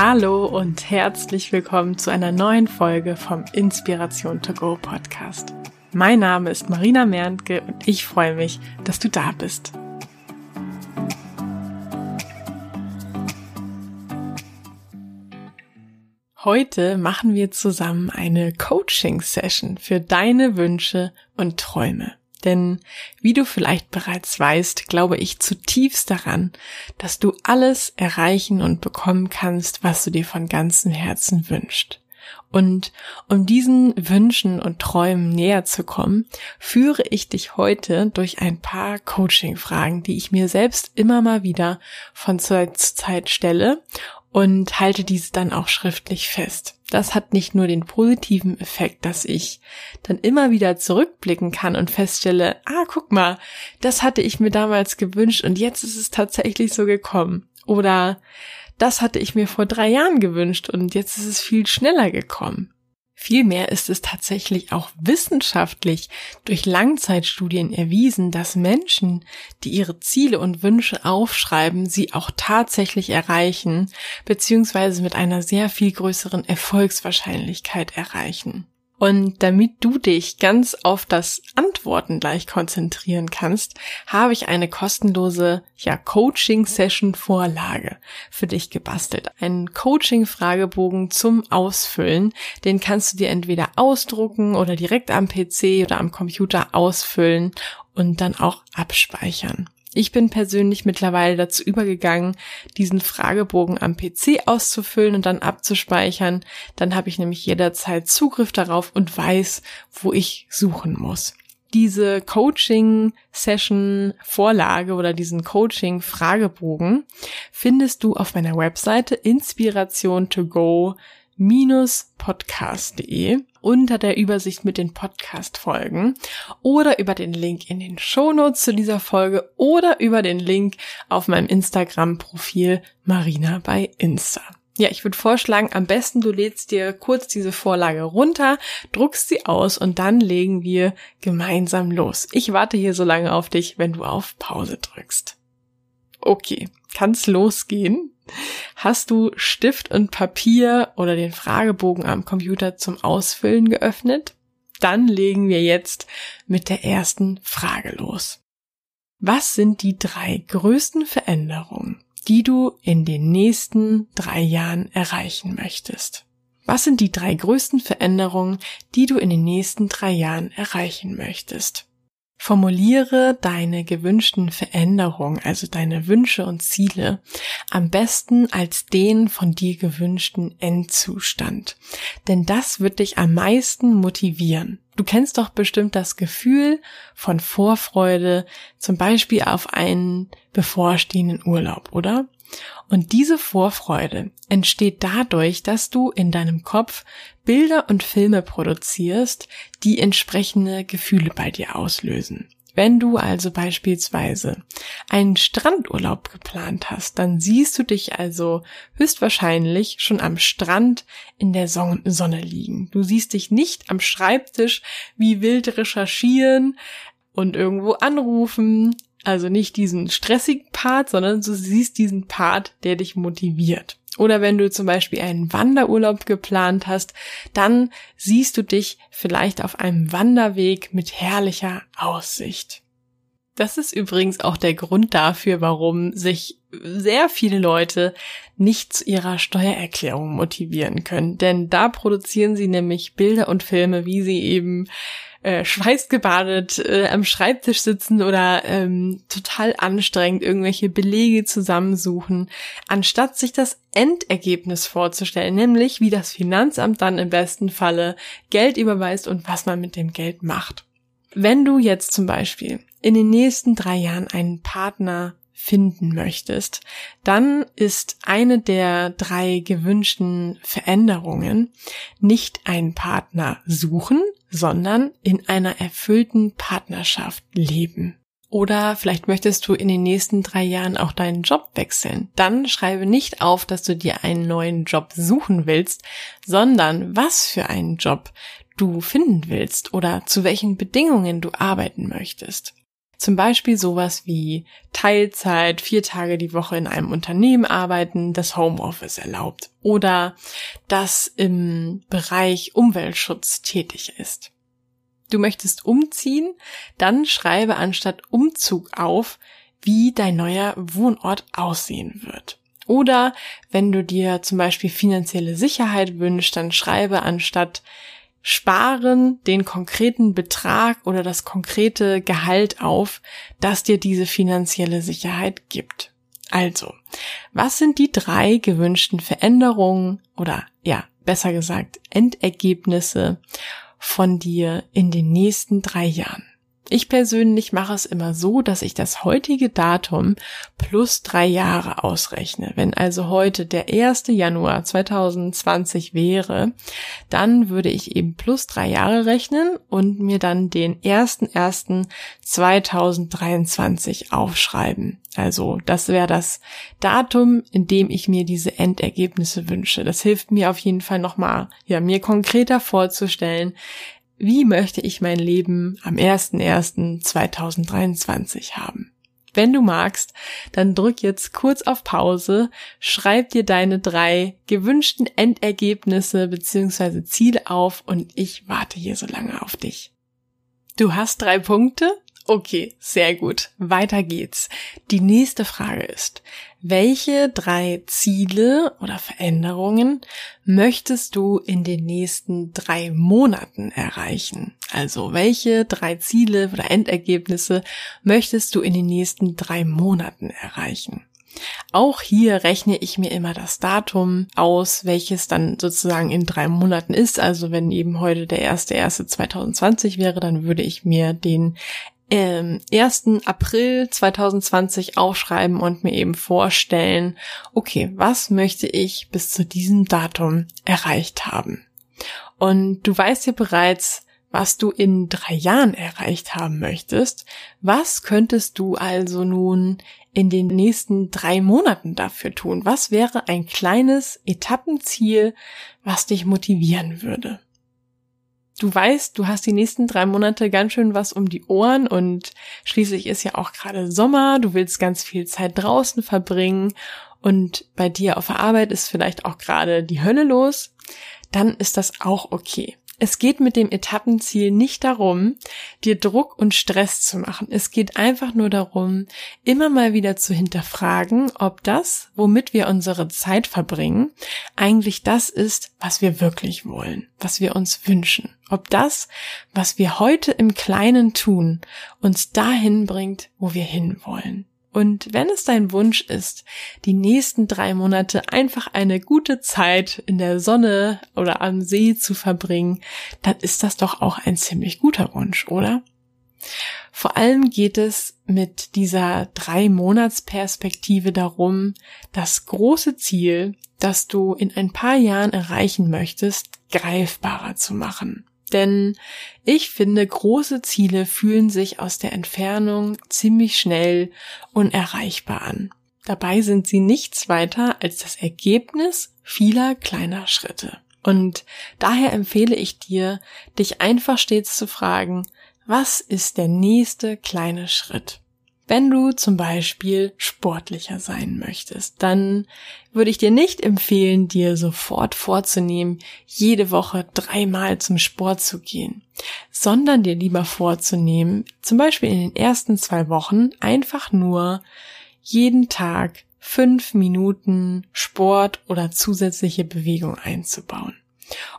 Hallo und herzlich willkommen zu einer neuen Folge vom Inspiration to Go Podcast. Mein Name ist Marina Merntke und ich freue mich, dass du da bist. Heute machen wir zusammen eine Coaching-Session für deine Wünsche und Träume. Denn wie du vielleicht bereits weißt, glaube ich zutiefst daran, dass du alles erreichen und bekommen kannst, was du dir von ganzem Herzen wünschst. Und um diesen Wünschen und Träumen näher zu kommen, führe ich dich heute durch ein paar Coaching-Fragen, die ich mir selbst immer mal wieder von Zeit zu Zeit stelle und halte diese dann auch schriftlich fest. Das hat nicht nur den positiven Effekt, dass ich dann immer wieder zurückblicken kann und feststelle, ah, guck mal, das hatte ich mir damals gewünscht und jetzt ist es tatsächlich so gekommen. Oder das hatte ich mir vor drei Jahren gewünscht und jetzt ist es viel schneller gekommen. Vielmehr ist es tatsächlich auch wissenschaftlich durch Langzeitstudien erwiesen, dass Menschen, die ihre Ziele und Wünsche aufschreiben, sie auch tatsächlich erreichen, beziehungsweise mit einer sehr viel größeren Erfolgswahrscheinlichkeit erreichen. Und damit du dich ganz auf das Antworten gleich konzentrieren kannst, habe ich eine kostenlose ja, Coaching-Session-Vorlage für dich gebastelt. Ein Coaching-Fragebogen zum Ausfüllen. Den kannst du dir entweder ausdrucken oder direkt am PC oder am Computer ausfüllen und dann auch abspeichern. Ich bin persönlich mittlerweile dazu übergegangen, diesen Fragebogen am PC auszufüllen und dann abzuspeichern. Dann habe ich nämlich jederzeit Zugriff darauf und weiß, wo ich suchen muss. Diese Coaching-Session-Vorlage oder diesen Coaching-Fragebogen findest du auf meiner Webseite inspiration to go podcast.de unter der Übersicht mit den Podcast-Folgen oder über den Link in den Shownotes zu dieser Folge oder über den Link auf meinem Instagram-Profil Marina bei Insta. Ja, ich würde vorschlagen, am besten du lädst dir kurz diese Vorlage runter, druckst sie aus und dann legen wir gemeinsam los. Ich warte hier so lange auf dich, wenn du auf Pause drückst. Okay, kann's losgehen? Hast du Stift und Papier oder den Fragebogen am Computer zum Ausfüllen geöffnet? Dann legen wir jetzt mit der ersten Frage los. Was sind die drei größten Veränderungen, die du in den nächsten drei Jahren erreichen möchtest? Was sind die drei größten Veränderungen, die du in den nächsten drei Jahren erreichen möchtest? Formuliere deine gewünschten Veränderungen, also deine Wünsche und Ziele, am besten als den von dir gewünschten Endzustand. Denn das wird dich am meisten motivieren. Du kennst doch bestimmt das Gefühl von Vorfreude, zum Beispiel auf einen bevorstehenden Urlaub, oder? Und diese Vorfreude entsteht dadurch, dass du in deinem Kopf Bilder und Filme produzierst, die entsprechende Gefühle bei dir auslösen. Wenn du also beispielsweise einen Strandurlaub geplant hast, dann siehst du dich also höchstwahrscheinlich schon am Strand in der Sonne liegen. Du siehst dich nicht am Schreibtisch wie wild recherchieren und irgendwo anrufen, also nicht diesen stressigen Part, sondern du siehst diesen Part, der dich motiviert. Oder wenn du zum Beispiel einen Wanderurlaub geplant hast, dann siehst du dich vielleicht auf einem Wanderweg mit herrlicher Aussicht. Das ist übrigens auch der Grund dafür, warum sich sehr viele Leute nicht zu ihrer Steuererklärung motivieren können. Denn da produzieren sie nämlich Bilder und Filme, wie sie eben äh, schweißgebadet äh, am Schreibtisch sitzen oder ähm, total anstrengend irgendwelche Belege zusammensuchen, anstatt sich das Endergebnis vorzustellen, nämlich wie das Finanzamt dann im besten Falle Geld überweist und was man mit dem Geld macht. Wenn du jetzt zum Beispiel in den nächsten drei Jahren einen Partner finden möchtest, dann ist eine der drei gewünschten Veränderungen nicht einen Partner suchen, sondern in einer erfüllten Partnerschaft leben. Oder vielleicht möchtest du in den nächsten drei Jahren auch deinen Job wechseln. Dann schreibe nicht auf, dass du dir einen neuen Job suchen willst, sondern was für einen Job du finden willst oder zu welchen Bedingungen du arbeiten möchtest. Zum Beispiel sowas wie Teilzeit, vier Tage die Woche in einem Unternehmen arbeiten, das Homeoffice erlaubt oder das im Bereich Umweltschutz tätig ist. Du möchtest umziehen, dann schreibe anstatt Umzug auf, wie dein neuer Wohnort aussehen wird. Oder wenn du dir zum Beispiel finanzielle Sicherheit wünschst, dann schreibe anstatt sparen den konkreten Betrag oder das konkrete Gehalt auf, das dir diese finanzielle Sicherheit gibt. Also, was sind die drei gewünschten Veränderungen oder ja, besser gesagt, Endergebnisse von dir in den nächsten drei Jahren? Ich persönlich mache es immer so, dass ich das heutige Datum plus drei Jahre ausrechne. Wenn also heute der 1. Januar 2020 wäre, dann würde ich eben plus drei Jahre rechnen und mir dann den 1.1.2023 aufschreiben. Also das wäre das Datum, in dem ich mir diese Endergebnisse wünsche. Das hilft mir auf jeden Fall nochmal, ja, mir konkreter vorzustellen, wie möchte ich mein Leben am 01.01.2023 haben? Wenn du magst, dann drück jetzt kurz auf Pause, schreib dir deine drei gewünschten Endergebnisse bzw. Ziele auf und ich warte hier so lange auf dich. Du hast drei Punkte? Okay, sehr gut. Weiter geht's. Die nächste Frage ist, welche drei Ziele oder Veränderungen möchtest du in den nächsten drei Monaten erreichen? Also welche drei Ziele oder Endergebnisse möchtest du in den nächsten drei Monaten erreichen? Auch hier rechne ich mir immer das Datum aus, welches dann sozusagen in drei Monaten ist. Also wenn eben heute der 1.1.2020 wäre, dann würde ich mir den ähm, 1. April 2020 aufschreiben und mir eben vorstellen, okay, was möchte ich bis zu diesem Datum erreicht haben? Und du weißt ja bereits, was du in drei Jahren erreicht haben möchtest. Was könntest du also nun in den nächsten drei Monaten dafür tun? Was wäre ein kleines Etappenziel, was dich motivieren würde? Du weißt, du hast die nächsten drei Monate ganz schön was um die Ohren und schließlich ist ja auch gerade Sommer, du willst ganz viel Zeit draußen verbringen und bei dir auf der Arbeit ist vielleicht auch gerade die Hölle los, dann ist das auch okay. Es geht mit dem Etappenziel nicht darum, dir Druck und Stress zu machen. Es geht einfach nur darum, immer mal wieder zu hinterfragen, ob das, womit wir unsere Zeit verbringen, eigentlich das ist, was wir wirklich wollen, was wir uns wünschen. Ob das, was wir heute im Kleinen tun, uns dahin bringt, wo wir hinwollen. Und wenn es dein Wunsch ist, die nächsten drei Monate einfach eine gute Zeit in der Sonne oder am See zu verbringen, dann ist das doch auch ein ziemlich guter Wunsch, oder? Vor allem geht es mit dieser drei Monatsperspektive darum, das große Ziel, das du in ein paar Jahren erreichen möchtest, greifbarer zu machen. Denn ich finde, große Ziele fühlen sich aus der Entfernung ziemlich schnell unerreichbar an. Dabei sind sie nichts weiter als das Ergebnis vieler kleiner Schritte. Und daher empfehle ich dir, dich einfach stets zu fragen, was ist der nächste kleine Schritt? Wenn du zum Beispiel sportlicher sein möchtest, dann würde ich dir nicht empfehlen, dir sofort vorzunehmen, jede Woche dreimal zum Sport zu gehen, sondern dir lieber vorzunehmen, zum Beispiel in den ersten zwei Wochen einfach nur jeden Tag fünf Minuten Sport oder zusätzliche Bewegung einzubauen.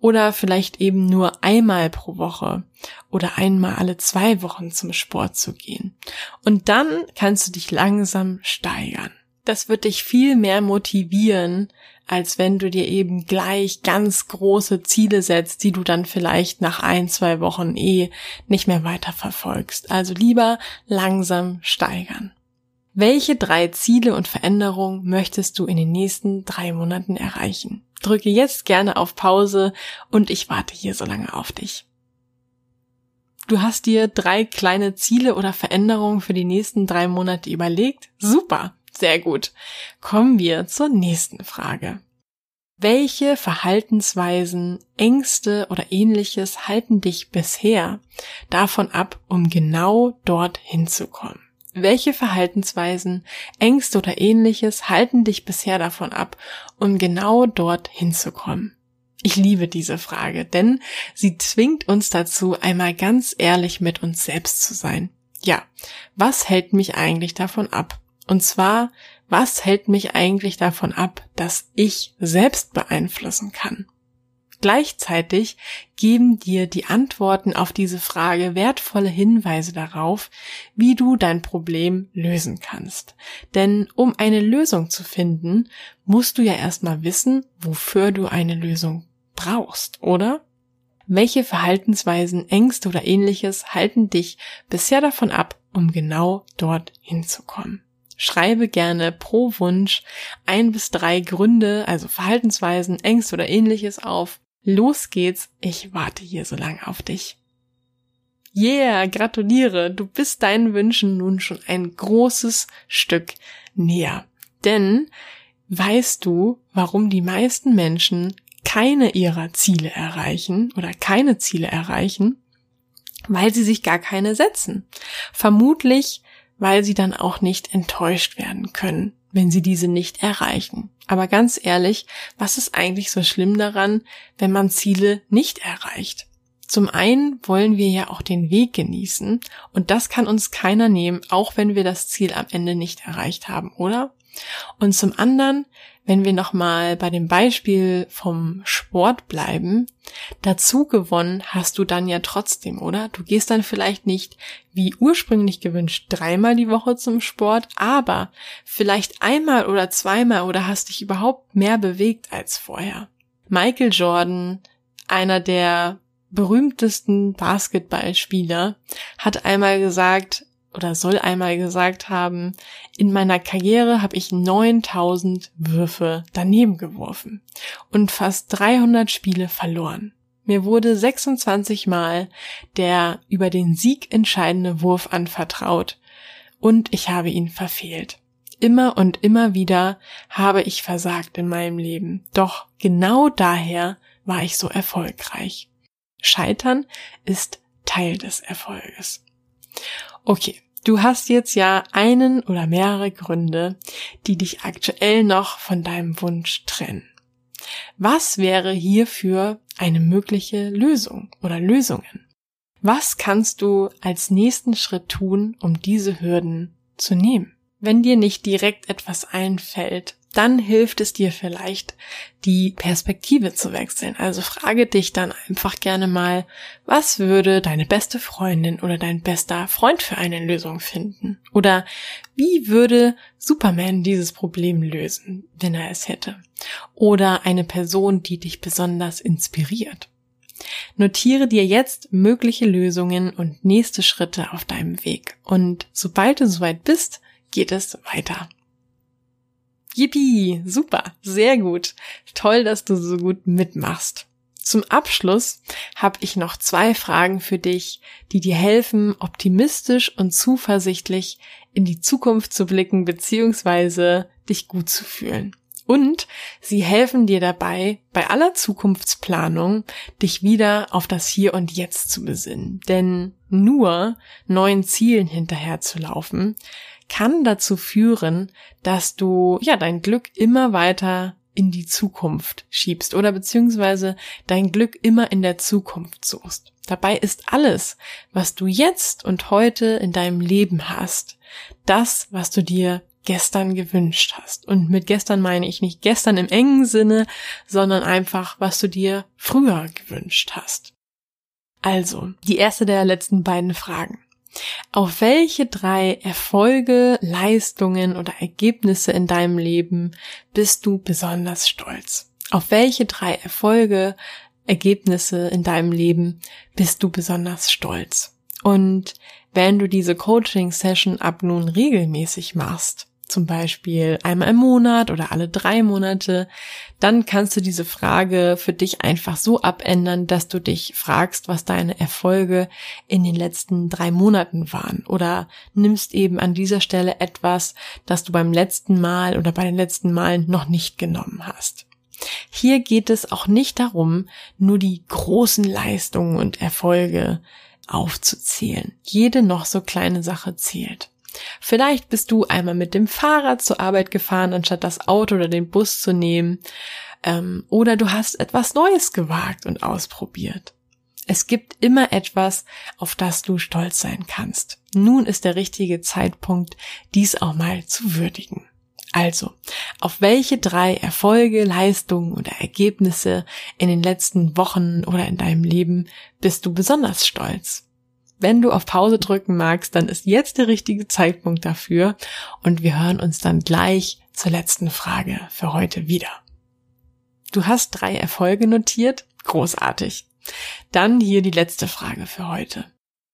Oder vielleicht eben nur einmal pro Woche oder einmal alle zwei Wochen zum Sport zu gehen. Und dann kannst du dich langsam steigern. Das wird dich viel mehr motivieren, als wenn du dir eben gleich ganz große Ziele setzt, die du dann vielleicht nach ein, zwei Wochen eh nicht mehr weiter verfolgst. Also lieber langsam steigern. Welche drei Ziele und Veränderungen möchtest du in den nächsten drei Monaten erreichen? Drücke jetzt gerne auf Pause und ich warte hier so lange auf dich. Du hast dir drei kleine Ziele oder Veränderungen für die nächsten drei Monate überlegt? Super, sehr gut. Kommen wir zur nächsten Frage. Welche Verhaltensweisen, Ängste oder ähnliches halten dich bisher davon ab, um genau dort hinzukommen? Welche Verhaltensweisen, Ängste oder ähnliches halten dich bisher davon ab, um genau dort hinzukommen? Ich liebe diese Frage, denn sie zwingt uns dazu, einmal ganz ehrlich mit uns selbst zu sein. Ja, was hält mich eigentlich davon ab? Und zwar, was hält mich eigentlich davon ab, dass ich selbst beeinflussen kann? Gleichzeitig geben dir die Antworten auf diese Frage wertvolle Hinweise darauf, wie du dein Problem lösen kannst. Denn um eine Lösung zu finden, musst du ja erstmal wissen, wofür du eine Lösung brauchst, oder? Welche Verhaltensweisen, Ängste oder ähnliches halten dich bisher davon ab, um genau dort hinzukommen? Schreibe gerne pro Wunsch ein bis drei Gründe, also Verhaltensweisen, Ängste oder ähnliches auf. Los geht's, ich warte hier so lange auf dich. Yeah, gratuliere, du bist deinen Wünschen nun schon ein großes Stück näher. Denn weißt du, warum die meisten Menschen keine ihrer Ziele erreichen oder keine Ziele erreichen? Weil sie sich gar keine setzen. Vermutlich weil sie dann auch nicht enttäuscht werden können, wenn sie diese nicht erreichen. Aber ganz ehrlich, was ist eigentlich so schlimm daran, wenn man Ziele nicht erreicht? Zum einen wollen wir ja auch den Weg genießen und das kann uns keiner nehmen, auch wenn wir das Ziel am Ende nicht erreicht haben, oder? Und zum anderen wenn wir nochmal bei dem Beispiel vom Sport bleiben, dazu gewonnen hast du dann ja trotzdem, oder? Du gehst dann vielleicht nicht, wie ursprünglich gewünscht, dreimal die Woche zum Sport, aber vielleicht einmal oder zweimal oder hast dich überhaupt mehr bewegt als vorher. Michael Jordan, einer der berühmtesten Basketballspieler, hat einmal gesagt, oder soll einmal gesagt haben, in meiner Karriere habe ich 9000 Würfe daneben geworfen und fast 300 Spiele verloren. Mir wurde 26 Mal der über den Sieg entscheidende Wurf anvertraut und ich habe ihn verfehlt. Immer und immer wieder habe ich versagt in meinem Leben. Doch genau daher war ich so erfolgreich. Scheitern ist Teil des Erfolges. Okay, du hast jetzt ja einen oder mehrere Gründe, die dich aktuell noch von deinem Wunsch trennen. Was wäre hierfür eine mögliche Lösung oder Lösungen? Was kannst du als nächsten Schritt tun, um diese Hürden zu nehmen? Wenn dir nicht direkt etwas einfällt, dann hilft es dir vielleicht, die Perspektive zu wechseln. Also frage dich dann einfach gerne mal, was würde deine beste Freundin oder dein bester Freund für eine Lösung finden? Oder wie würde Superman dieses Problem lösen, wenn er es hätte? Oder eine Person, die dich besonders inspiriert. Notiere dir jetzt mögliche Lösungen und nächste Schritte auf deinem Weg. Und sobald du soweit bist, geht es weiter. Yippie, super, sehr gut. Toll, dass du so gut mitmachst. Zum Abschluss habe ich noch zwei Fragen für dich, die dir helfen, optimistisch und zuversichtlich in die Zukunft zu blicken bzw. dich gut zu fühlen. Und sie helfen dir dabei, bei aller Zukunftsplanung dich wieder auf das Hier und Jetzt zu besinnen. Denn nur neuen Zielen hinterherzulaufen, kann dazu führen, dass du ja dein Glück immer weiter in die Zukunft schiebst oder beziehungsweise dein Glück immer in der Zukunft suchst. Dabei ist alles, was du jetzt und heute in deinem Leben hast, das, was du dir gestern gewünscht hast. Und mit gestern meine ich nicht gestern im engen Sinne, sondern einfach, was du dir früher gewünscht hast. Also, die erste der letzten beiden Fragen. Auf welche drei Erfolge, Leistungen oder Ergebnisse in deinem Leben bist du besonders stolz? Auf welche drei Erfolge, Ergebnisse in deinem Leben bist du besonders stolz? Und wenn du diese Coaching-Session ab nun regelmäßig machst, zum Beispiel einmal im Monat oder alle drei Monate, dann kannst du diese Frage für dich einfach so abändern, dass du dich fragst, was deine Erfolge in den letzten drei Monaten waren oder nimmst eben an dieser Stelle etwas, das du beim letzten Mal oder bei den letzten Malen noch nicht genommen hast. Hier geht es auch nicht darum, nur die großen Leistungen und Erfolge aufzuzählen. Jede noch so kleine Sache zählt. Vielleicht bist du einmal mit dem Fahrrad zur Arbeit gefahren, anstatt das Auto oder den Bus zu nehmen. Ähm, oder du hast etwas Neues gewagt und ausprobiert. Es gibt immer etwas, auf das du stolz sein kannst. Nun ist der richtige Zeitpunkt, dies auch mal zu würdigen. Also, auf welche drei Erfolge, Leistungen oder Ergebnisse in den letzten Wochen oder in deinem Leben bist du besonders stolz? Wenn du auf Pause drücken magst, dann ist jetzt der richtige Zeitpunkt dafür und wir hören uns dann gleich zur letzten Frage für heute wieder. Du hast drei Erfolge notiert? Großartig. Dann hier die letzte Frage für heute.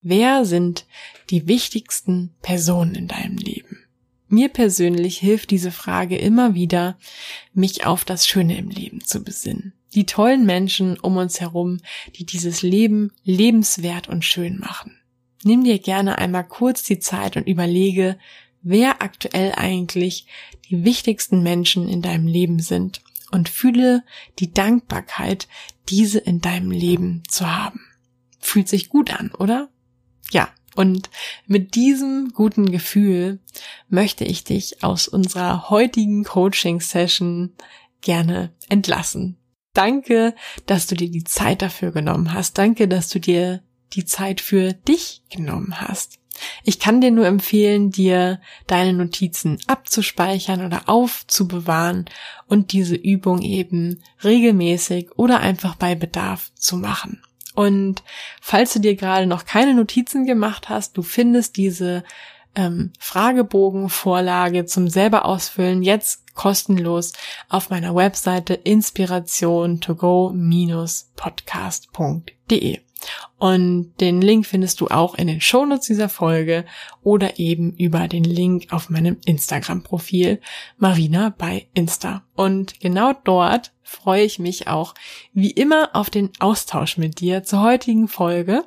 Wer sind die wichtigsten Personen in deinem Leben? Mir persönlich hilft diese Frage immer wieder, mich auf das Schöne im Leben zu besinnen. Die tollen Menschen um uns herum, die dieses Leben lebenswert und schön machen. Nimm dir gerne einmal kurz die Zeit und überlege, wer aktuell eigentlich die wichtigsten Menschen in deinem Leben sind und fühle die Dankbarkeit, diese in deinem Leben zu haben. Fühlt sich gut an, oder? Ja, und mit diesem guten Gefühl möchte ich dich aus unserer heutigen Coaching-Session gerne entlassen. Danke, dass du dir die Zeit dafür genommen hast. Danke, dass du dir die Zeit für dich genommen hast. Ich kann dir nur empfehlen, dir deine Notizen abzuspeichern oder aufzubewahren und diese Übung eben regelmäßig oder einfach bei Bedarf zu machen. Und falls du dir gerade noch keine Notizen gemacht hast, du findest diese ähm, Fragebogenvorlage zum selber ausfüllen jetzt kostenlos auf meiner Webseite inspiration to go-podcast.de. Und den Link findest du auch in den Shownotes dieser Folge oder eben über den Link auf meinem Instagram-Profil Marina bei Insta. Und genau dort freue ich mich auch wie immer auf den Austausch mit dir zur heutigen Folge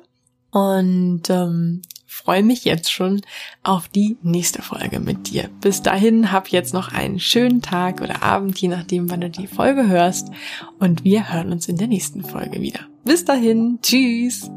und ähm, freue mich jetzt schon auf die nächste Folge mit dir. Bis dahin hab jetzt noch einen schönen Tag oder Abend, je nachdem, wann du die Folge hörst und wir hören uns in der nächsten Folge wieder. Bis dahin, tschüss!